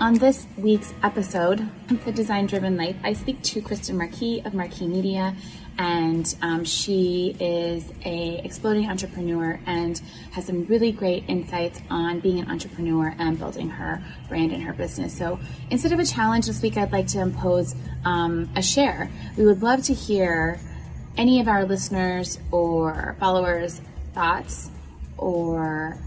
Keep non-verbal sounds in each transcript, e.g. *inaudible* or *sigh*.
On this week's episode of The Design Driven Life, I speak to Kristin Marquet of Marquet Media, and um, she is a exploding entrepreneur and has some really great insights on being an entrepreneur and building her brand and her business. So instead of a challenge this week, I'd like to impose um, a share. We would love to hear any of our listeners or followers' thoughts or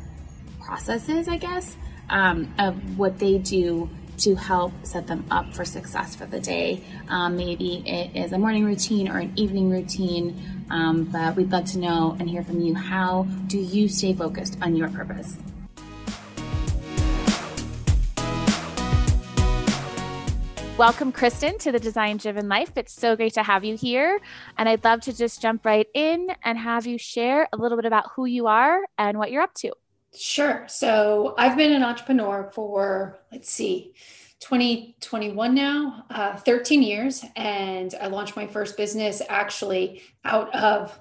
processes, I guess, um, of what they do to help set them up for success for the day. Um, maybe it is a morning routine or an evening routine, um, but we'd love to know and hear from you. How do you stay focused on your purpose? Welcome, Kristin, to the Design Driven Life. It's so great to have you here. And I'd love to just jump right in and have you share a little bit about who you are and what you're up to. Sure. So I've been an entrepreneur for, let's see, 2021 now, uh, 13 years. And I launched my first business actually out of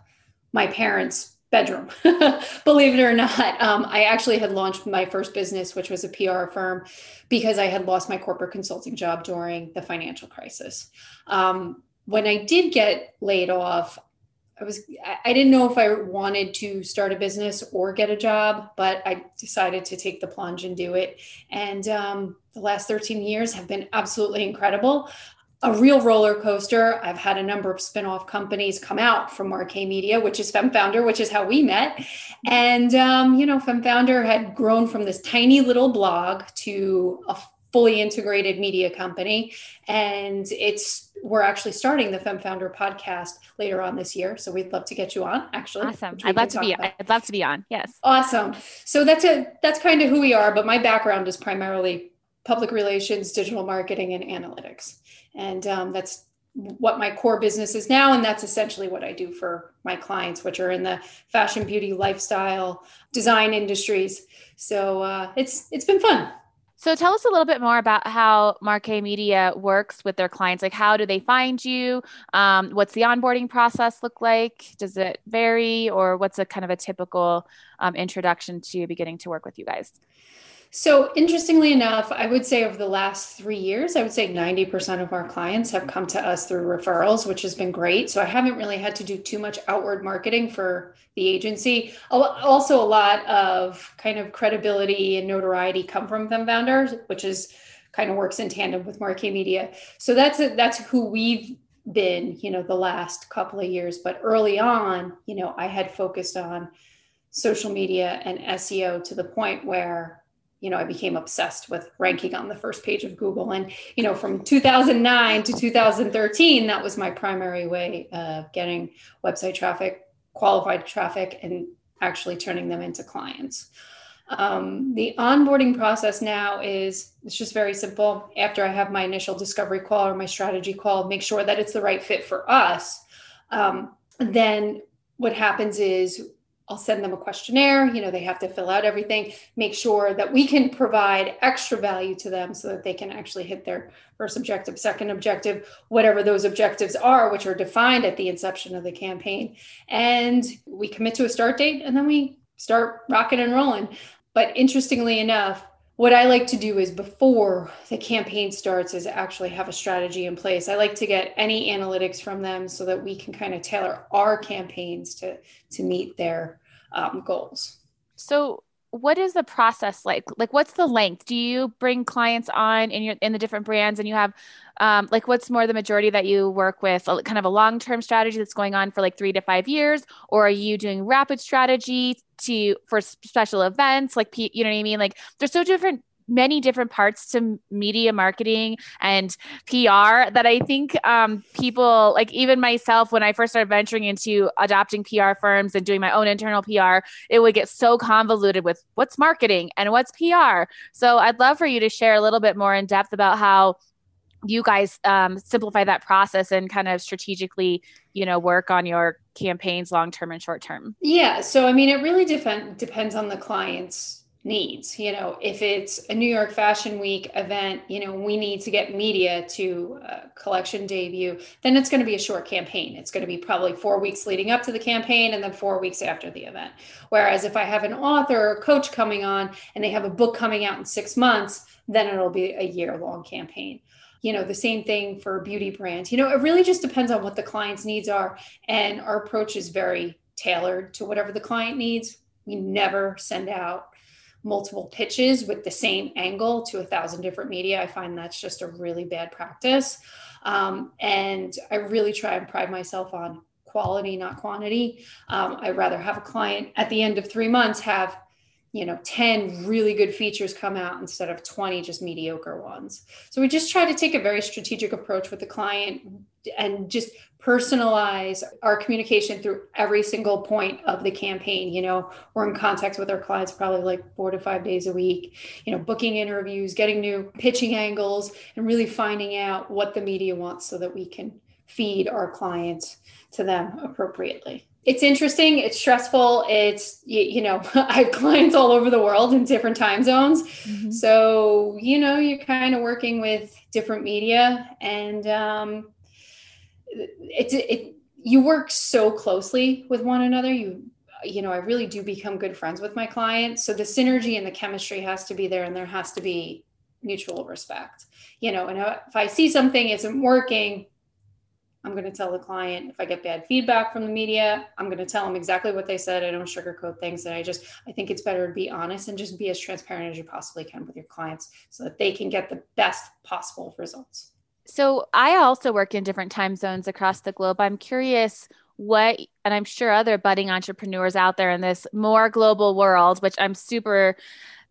my parents' bedroom. *laughs* Believe it or not, um, I actually had launched my first business, which was a PR firm, because I had lost my corporate consulting job during the financial crisis. Um, when I did get laid off, I was I didn't know if I wanted to start a business or get a job, but I decided to take the plunge and do it. And um, the last 13 years have been absolutely incredible. A real roller coaster. I've had a number of spin-off companies come out from Marquet Media, which is FemFounder, which is how we met. And um, you know, FemFounder had grown from this tiny little blog to a fully integrated media company. And it's we're actually starting the FemFounder podcast later on this year. So we'd love to get you on actually. Awesome. I'd love to be about. I'd love to be on. Yes. Awesome. So that's a that's kind of who we are, but my background is primarily public relations, digital marketing, and analytics. And um, that's what my core business is now and that's essentially what i do for my clients which are in the fashion beauty lifestyle design industries so uh, it's it's been fun so tell us a little bit more about how Marquet Media works with their clients. Like, how do they find you? Um, what's the onboarding process look like? Does it vary, or what's a kind of a typical um, introduction to beginning to work with you guys? So, interestingly enough, I would say over the last three years, I would say 90% of our clients have come to us through referrals, which has been great. So, I haven't really had to do too much outward marketing for the agency. Also, a lot of kind of credibility and notoriety come from FemFounders, which is kind of works in tandem with Marquet Media. So, that's a, that's who we've been, you know, the last couple of years. But early on, you know, I had focused on social media and SEO to the point where you know, I became obsessed with ranking on the first page of Google. And, you know, from 2009 to 2013, that was my primary way of getting website traffic, qualified traffic, and actually turning them into clients. Um, the onboarding process now is it's just very simple. After I have my initial discovery call or my strategy call, make sure that it's the right fit for us. Um, then what happens is I'll send them a questionnaire. You know, they have to fill out everything, make sure that we can provide extra value to them so that they can actually hit their first objective, second objective, whatever those objectives are, which are defined at the inception of the campaign. And we commit to a start date and then we start rocking and rolling. But interestingly enough, what I like to do is before the campaign starts is actually have a strategy in place. I like to get any analytics from them so that we can kind of tailor our campaigns to to meet their um, goals. So what is the process like? Like what's the length? Do you bring clients on in your in the different brands and you have um, like what's more the majority that you work with? Kind of a long-term strategy that's going on for like three to five years? Or are you doing rapid strategy to for special events? Like you know what i mean? Like there's so different many different parts to media marketing and PR that I think um, people, like even myself, when I first started venturing into adopting PR firms and doing my own internal PR, it would get so convoluted with what's marketing and what's PR. So I'd love for you to share a little bit more in depth about how you guys um, simplify that process and kind of strategically you know work on your campaigns long term and short term yeah so i mean it really depend, depends on the client's needs. You know, if it's a New York Fashion Week event, you know, we need to get media to a collection debut, then it's going to be a short campaign. It's going to be probably four weeks leading up to the campaign and then four weeks after the event. Whereas if I have an author or coach coming on and they have a book coming out in six months, then it'll be a year long campaign. You know, the same thing for beauty brands. You know, it really just depends on what the client's needs are. And our approach is very tailored to whatever the client needs. We never send out multiple pitches with the same angle to a thousand different media. I find that's just a really bad practice. Um, and I really try and pride myself on quality, not quantity. Um, I'd rather have a client at the end of three months have you know 10 really good features come out instead of 20 just mediocre ones so we just try to take a very strategic approach with the client and just personalize our communication through every single point of the campaign. You know we're in contact with our clients probably like four to five days a week you know booking interviews getting new pitching angles and really finding out what the media wants so that we can feed our clients to them appropriately. It's interesting it's stressful it's you, you, know *laughs* i have clients all over the world in different time zones. Mm-hmm. so you know you're kind of working with different media and um, it's it, it you work so closely with one another you you know i really do become good friends with my clients so the synergy and the chemistry has to be there and there has to be mutual respect you know and if i see something isn't working I'm going to tell the client if I get bad feedback from the media, I'm going to tell them exactly what they said. I don't sugarcoat things. And I just, I think it's better to be honest and just be as transparent as you possibly can with your clients so that they can get the best possible results. So I also work in different time zones across the globe. I'm curious what, and I'm sure other budding entrepreneurs out there in this more global world, which I'm super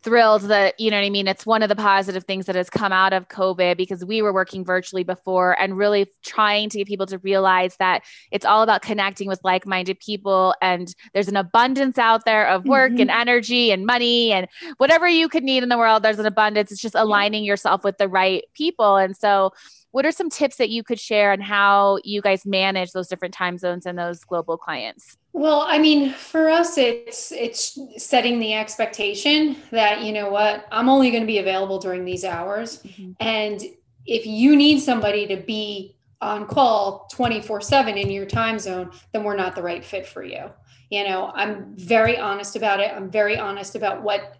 thrilled that you know what i mean it's one of the positive things that has come out of covid because we were working virtually before and really trying to get people to realize that it's all about connecting with like-minded people and there's an abundance out there of work mm-hmm. and energy and money and whatever you could need in the world there's an abundance it's just aligning yourself with the right people and so what are some tips that you could share on how you guys manage those different time zones and those global clients well, I mean, for us, it's it's setting the expectation that you know what I'm only going to be available during these hours, mm-hmm. and if you need somebody to be on call 24 7 in your time zone, then we're not the right fit for you. You know, I'm very honest about it. I'm very honest about what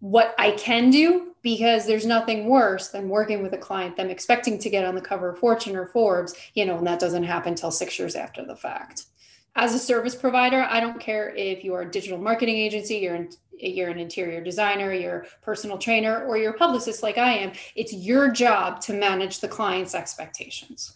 what I can do because there's nothing worse than working with a client, them expecting to get on the cover of Fortune or Forbes, you know, and that doesn't happen until six years after the fact as a service provider, I don't care if you are a digital marketing agency, you're an, you're an interior designer, you're a personal trainer, or you're a publicist like I am. It's your job to manage the client's expectations.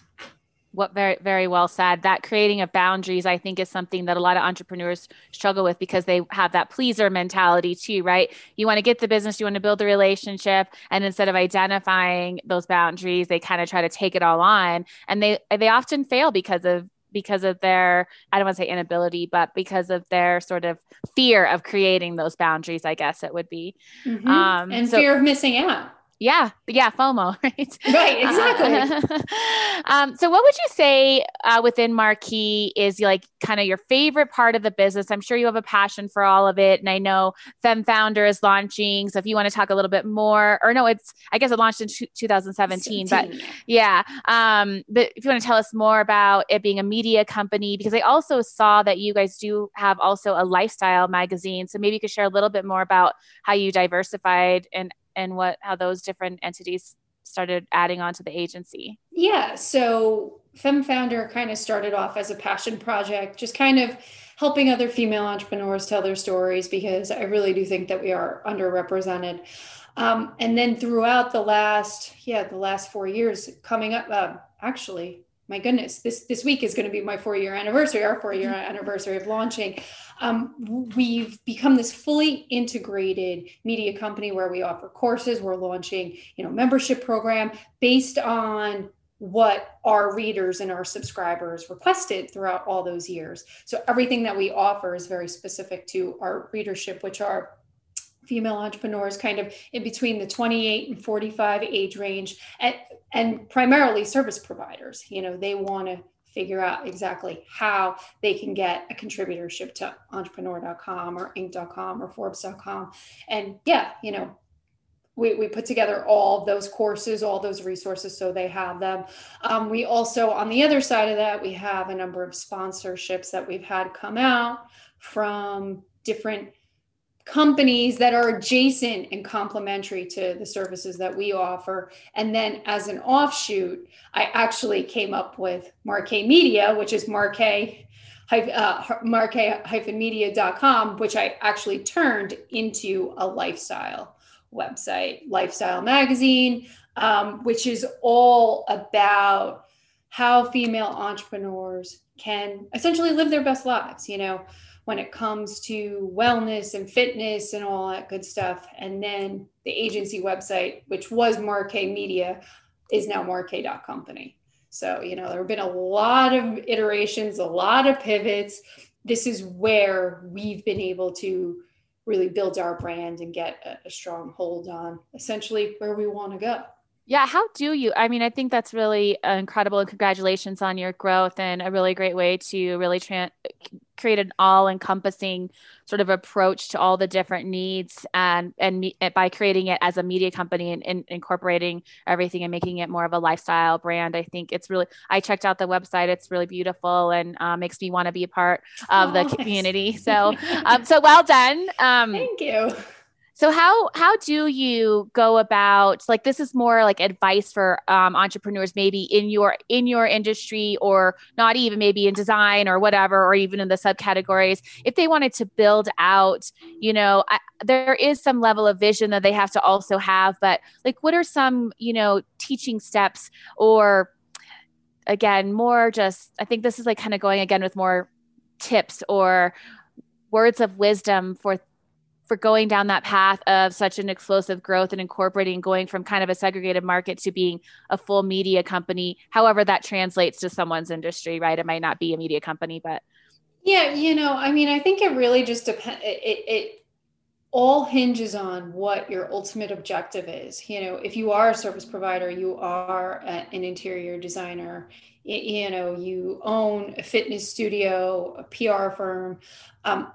What very very well said. That creating of boundaries, I think, is something that a lot of entrepreneurs struggle with because they have that pleaser mentality too, right? You want to get the business, you want to build the relationship, and instead of identifying those boundaries, they kind of try to take it all on, and they they often fail because of because of their i don't want to say inability but because of their sort of fear of creating those boundaries i guess it would be mm-hmm. um, and so, fear of missing out yeah yeah fomo *laughs* right? Right exactly. *laughs* Um, so what would you say uh, within Marquet is like kind of your favorite part of the business? I'm sure you have a passion for all of it and i know FemFounder is launching so if you want to talk a little bit more or no it's i guess it launched in 2017 17. but yeah. um, but if you want to tell us more about it being a media company because i also saw that you guys do have also a lifestyle magazine so maybe you could share a little bit more about how you diversified and and what how those different entities started adding on to the agency? Yeah, so FemFounder kind of started off as a passion project, just kind of helping other female entrepreneurs tell their stories because I really do think that we are underrepresented. Um, and then throughout the last, yeah, the last four years, coming up, uh, actually, my goodness, this this week is going to be my four year anniversary, our four year mm-hmm. anniversary of launching. Um, we've become this fully integrated media company where we offer courses. We're launching, you know, membership program based on what our readers and our subscribers requested throughout all those years. So everything that we offer is very specific to our readership, which are female entrepreneurs kind of in between the 28 and 45 age range and, and primarily service providers. You know they want to figure out exactly how they can get a contributorship to entrepreneur.com or inc.com or forbes.com and yeah you know we, we put together all those courses all those resources so they have them. Um, we also on the other side of that we have a number of sponsorships that we've had come out from different companies that are adjacent and complementary to the services that we offer. And then as an offshoot, I actually came up with Marquet Media, which is Marquet uh, marquet-media.com, which I actually turned into a lifestyle website, lifestyle magazine, um, which is all about how female entrepreneurs can essentially live their best lives. You know, when it comes to wellness and fitness and all that good stuff. And then the agency website, which was Marquet Media, is now Marquet.company. So, you know, there have been a lot of iterations, a lot of pivots. This is where we've been able to really build our brand and get a, a strong hold on essentially where we want to go. Yeah, how do you? I mean, I think that's really incredible and congratulations on your growth and a really great way to really tra- create an all-encompassing sort of approach to all the different needs and and me- by creating it as a media company and, and, incorporating everything and making it more of a lifestyle brand. I think it's really. I checked out the website; it's really beautiful and uh, makes me want to be a part of oh, the community. Nice. *laughs* So, um, so well done. Um, Thank you. So how how do you go about like this is more like advice for um, entrepreneurs maybe in your in your industry or not even maybe in design or whatever or even in the subcategories if they wanted to build out you know I, there is some level of vision that they have to also have but like what are some you know teaching steps? Or again more just I think this is like kind of going again with more tips or words of wisdom for for going down that path of such an explosive growth and incorporating going from kind of a segregated market to being a full media company however that translates to someone's industry right? It might not be a media company but. Yeah you know i mean i think it really just depends it, it, all hinges on what your ultimate objective is. You know if you are a service provider you are an interior designer. You know you own a fitness studio a pr firm. Um,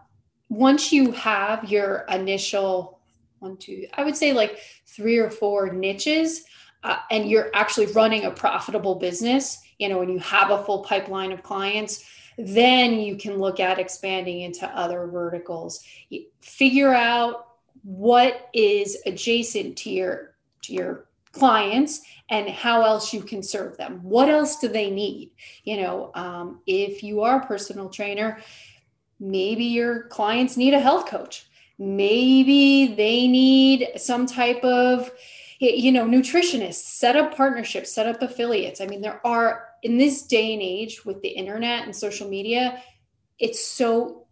once you have your initial one, two, I would say like three or four niches, uh, and you're actually running a profitable business, you know, when you have a full pipeline of clients, then you can look at expanding into other verticals. Figure out what is adjacent to your to your clients and how else you can serve them. What else do they need? You know, um, if you are a personal trainer, maybe your clients need a health coach. Maybe they need some type of you know nutritionists set up partnerships set up affiliates. I mean there are in this day and age with the internet and social media it's so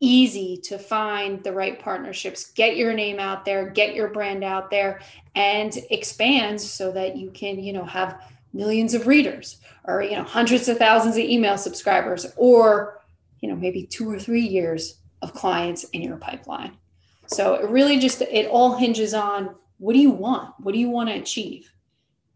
easy to find the right partnerships. Get your name out there get your brand out there and expand so that you can you know have millions of readers or you know hundreds of thousands of email subscribers or you know maybe two or three years of clients in your pipeline. So it really just it all hinges on what do you want? What do you want to achieve?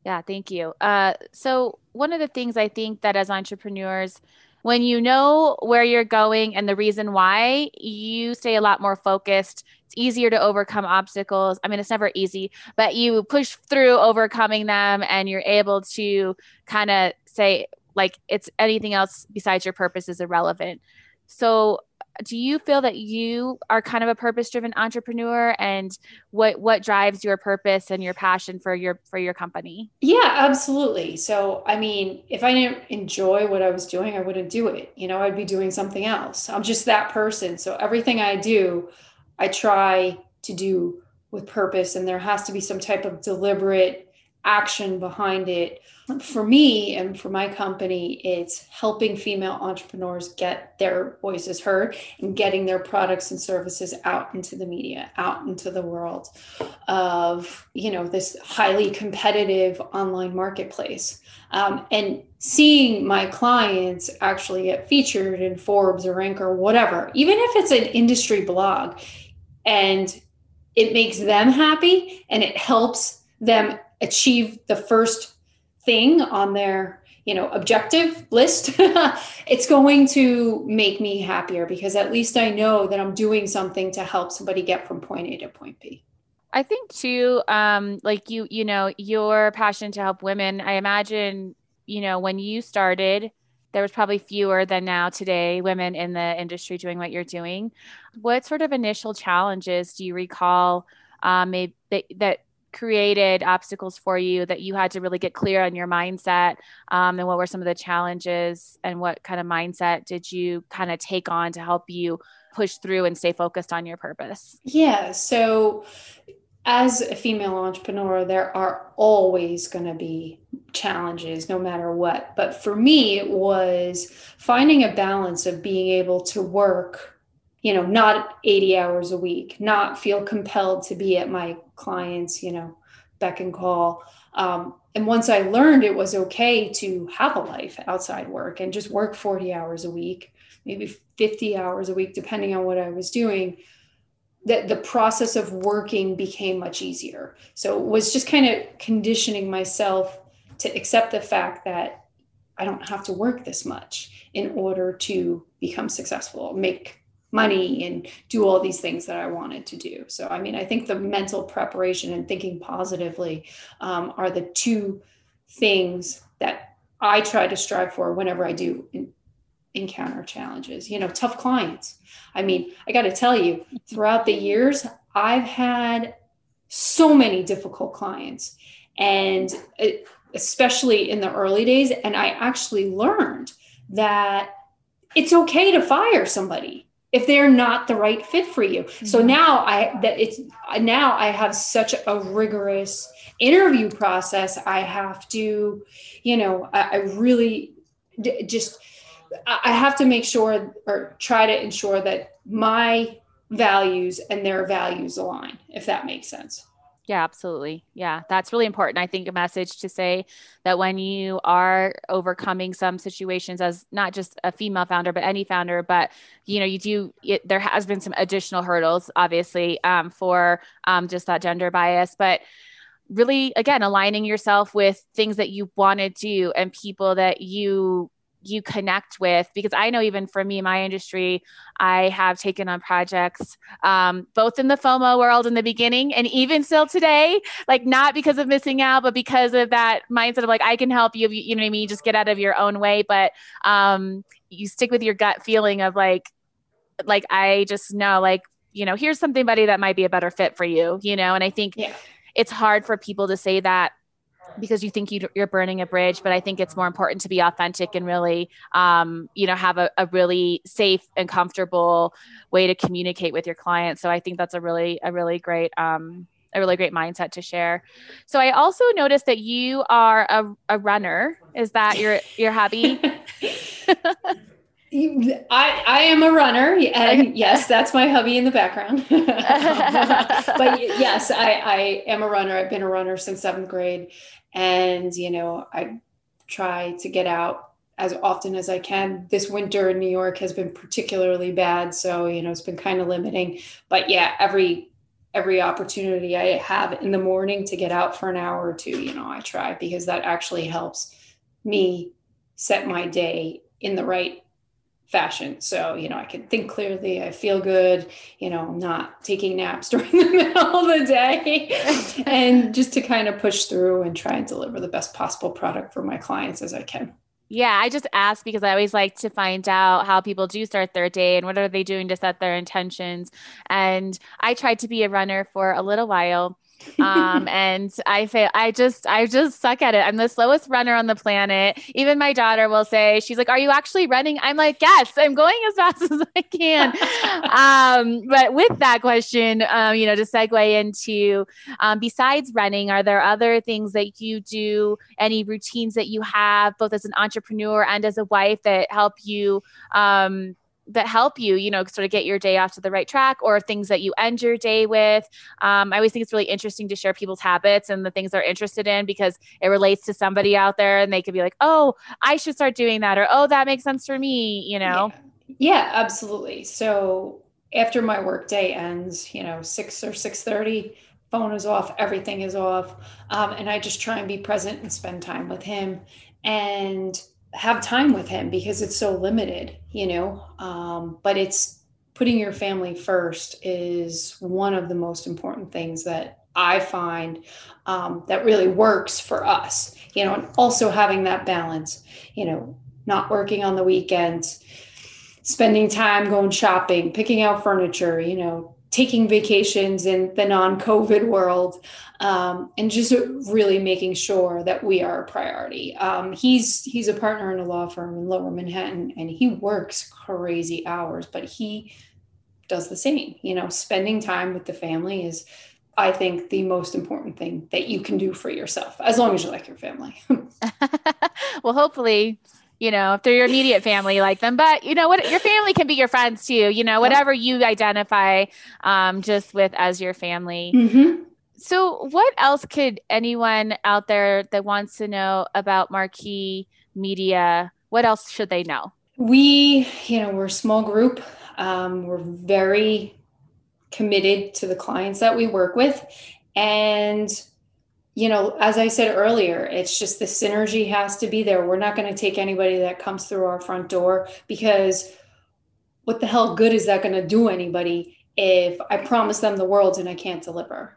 Yeah thank you. Uh, so one of the things i think that as entrepreneurs when you know where you're going and the reason why you stay a lot more focused. It's easier to overcome obstacles. I mean it's never easy but you push through overcoming them and you're able to kind of say like it's anything else besides your purpose is irrelevant. So do you feel that you are kind of a purpose driven entrepreneur? And what what drives your purpose and your passion for your for your company? Yeah absolutely. So i mean if i didn't enjoy what i was doing i wouldn't do it. You know i'd be doing something else. I'm just that person. So everything i do i try to do with purpose. And there has to be some type of deliberate action behind it. For me and for my company, it's helping female entrepreneurs get their voices heard and getting their products and services out into the media, out into the world of, you know, this highly competitive online marketplace. Um, and seeing my clients actually get featured in Forbes or Inc. or whatever, even if it's an industry blog, and it makes them happy and it helps them achieve the first thing on their you know objective list *laughs* it's going to make me happier because at least i know that i'm doing something to help somebody get from point a to point b. I think too um like you you know your passion to help women i imagine you know when you started there was probably fewer than now today women in the industry doing what you're doing. What sort of initial challenges do you recall um, maybe that, that created obstacles for you that you had to really get clear on your mindset um, and what were some of the challenges and what kind of mindset did you kind of take on to help you push through and stay focused on your purpose? Yeah so as a female entrepreneur there are always going to be challenges no matter what. But for me it was finding a balance of being able to work you know not 80 hours a week not feel compelled to be at my clients you know beck and call. Um, and once i learned it was okay to have a life outside work and just work 40 hours a week maybe 50 hours a week depending on what i was doing that the process of working became much easier. So it was just kind of conditioning myself to accept the fact that i don't have to work this much in order to become successful make money and do all these things that I wanted to do. So, I mean, I think the mental preparation and thinking positively um, are the two things that I try to strive for whenever I do in, encounter challenges. You know, tough clients. I mean, I got to tell you, throughout the years, I've had so many difficult clients, and it, especially in the early days. And I actually learned that it's okay to fire somebody if they're not the right fit for you. Mm-hmm. So now I that it's now I have such a rigorous interview process. I have to, you know, I, I really d- just I have to make sure or try to ensure that my values and their values align, if that makes sense. Yeah, absolutely. Yeah, that's really important. I think a message to say that when you are overcoming some situations as not just a female founder, but any founder, but you know, you do, it, there has been some additional hurdles, obviously, um, for um, just that gender bias, but really, again, aligning yourself with things that you want to do and people that you you connect with because i know even for me my industry i have taken on projects um, both in the fomo world in the beginning and even still today like not because of missing out but because of that mindset of like i can help you you know what i mean? Just get out of your own way. But um, you stick with your gut feeling of like like i just know like you know here's something buddy that might be a better fit for you you know? And i think yeah. it's hard for people to say that because you think you, are burning a bridge but i think it's more important to be authentic and really um, you know have a, a, really safe and comfortable way to communicate with your clients. So i think that's a really a really great um, a really great mindset to share. So i also noticed that you are a, a runner. Is that your your hobby? *laughs* I, I am a runner, and yes, that's my hubby in the background. *laughs* *laughs* but yes, I, I am a runner. I've been a runner since seventh grade, and you know i try to get out as often as i can. This winter in new york has been particularly bad so you know it's been kind of limiting. But yeah every every opportunity i have in the morning to get out for an hour or two you know i try because that actually helps me set my day in the right fashion. So, you know, I can think clearly, I feel good, you know, I'm not taking naps *laughs* during the middle of the day *laughs* and just to kind of push through and try and deliver the best possible product for my clients as I can. Yeah, I just ask because I always like to find out how people do start their day and what are they doing to set their intentions. And I tried to be a runner for a little while um, *laughs* and I fail. I just, I just suck at it. I'm the slowest runner on the planet. Even my daughter will say, she's like, "Are you actually running?" I'm like, "Yes, I'm going as fast *laughs* as I can." um, but with that question, um, you know, to segue into, um, besides running, are there other things that you do? Any routines that you have, both as an entrepreneur and as a wife, that help you? That help you, you know, sort of get your day off to the right track or things that you end your day with. Um, I always think it's really interesting to share people's habits and the things they're interested in because it relates to somebody out there and they could be like, oh, I should start doing that or oh, that makes sense for me, you know? Yeah, yeah absolutely. So after my work day ends, you know, six or six thirty, phone is off, everything is off, um, and I just try and be present and spend time with him and have time with him because it's so limited, you know. Um, but it's putting your family first is one of the most important things that I find um, that really works for us, you know, and also having that balance, you know, not working on the weekends, spending time going shopping, picking out furniture, you know, taking vacations in the non COVID world, um, and just really making sure that we are a priority. Um, he's he's a partner in a law firm in Lower Manhattan, and he works crazy hours, but he does the same. You know, spending time with the family is, I think, the most important thing that you can do for yourself, as long as you like your family. *laughs* *laughs* well, hopefully you know, if they're your immediate family, like them. But you know what, your family can be your friends too. You know, whatever you identify um, just with as your family. Mm-hmm. So, what else could anyone out there that wants to know about Marquet Media? What else should they know? We, you know, we're a small group. Um, we're very committed to the clients that we work with, and you know, as I said earlier, it's just the synergy has to be there. We're not going to take anybody that comes through our front door because what the hell good is that going to do anybody if I promise them the world and I can't deliver?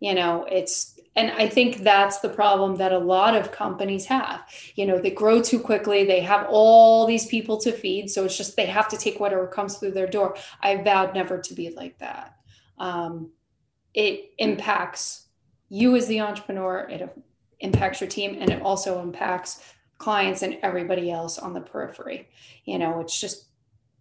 You know, it's, and I think that's the problem that a lot of companies have. You know, they grow too quickly, they have all these people to feed. So it's just they have to take whatever comes through their door. I vowed never to be like that. Um, it impacts you as the entrepreneur, it impacts your team, and it also impacts clients and everybody else on the periphery. You know, it's just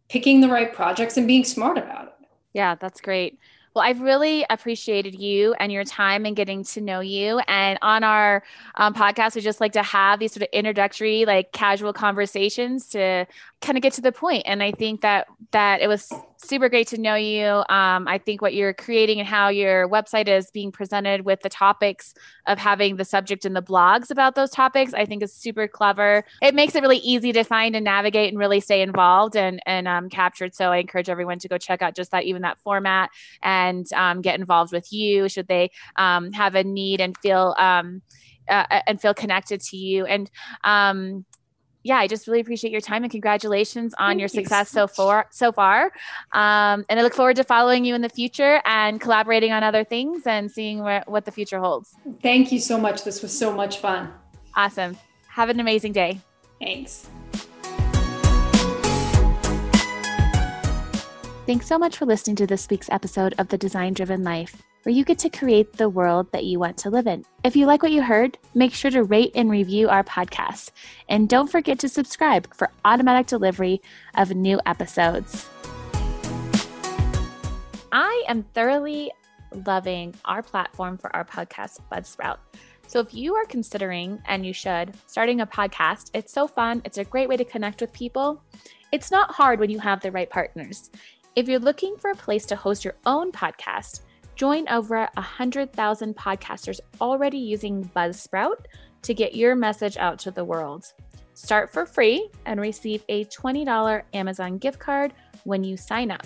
picking the right projects and being smart about it. Yeah, that's great. Well, I've really appreciated you and your time and getting to know you. And on our um, podcast, we just like to have these sort of introductory, like casual conversations to kind of get to the point. And I think that that it was super great to know you. Um, I think what you're creating and how your website is being presented with the topics of having the subject in the blogs about those topics, I think is super clever. It makes it really easy to find and navigate and really stay involved and and um, captured. So I encourage everyone to go check out just that, even that format, and um, get involved with you should they um, have a need and feel. Um, uh, and feel connected to you and um, yeah, I just really appreciate your time and congratulations on Thank your success so, so far. So far, um, and I look forward to following you in the future and collaborating on other things and seeing where, what the future holds. Thank you so much. This was so much fun. Awesome. Have an amazing day. Thanks. Thanks so much for listening to this week's episode of The Design Driven Life where you get to create the world that you want to live in. If you like what you heard, make sure to rate and review our podcast. And don't forget to subscribe for automatic delivery of new episodes. I am thoroughly loving our platform for our podcast, Buzzsprout. So if you are considering, and you should, starting a podcast, it's so fun. It's a great way to connect with people. It's not hard when you have the right partners. If you're looking for a place to host your own podcast, Join over 100,000 podcasters already using Buzzsprout to get your message out to the world. Start for free and receive a $20 Amazon gift card when you sign up.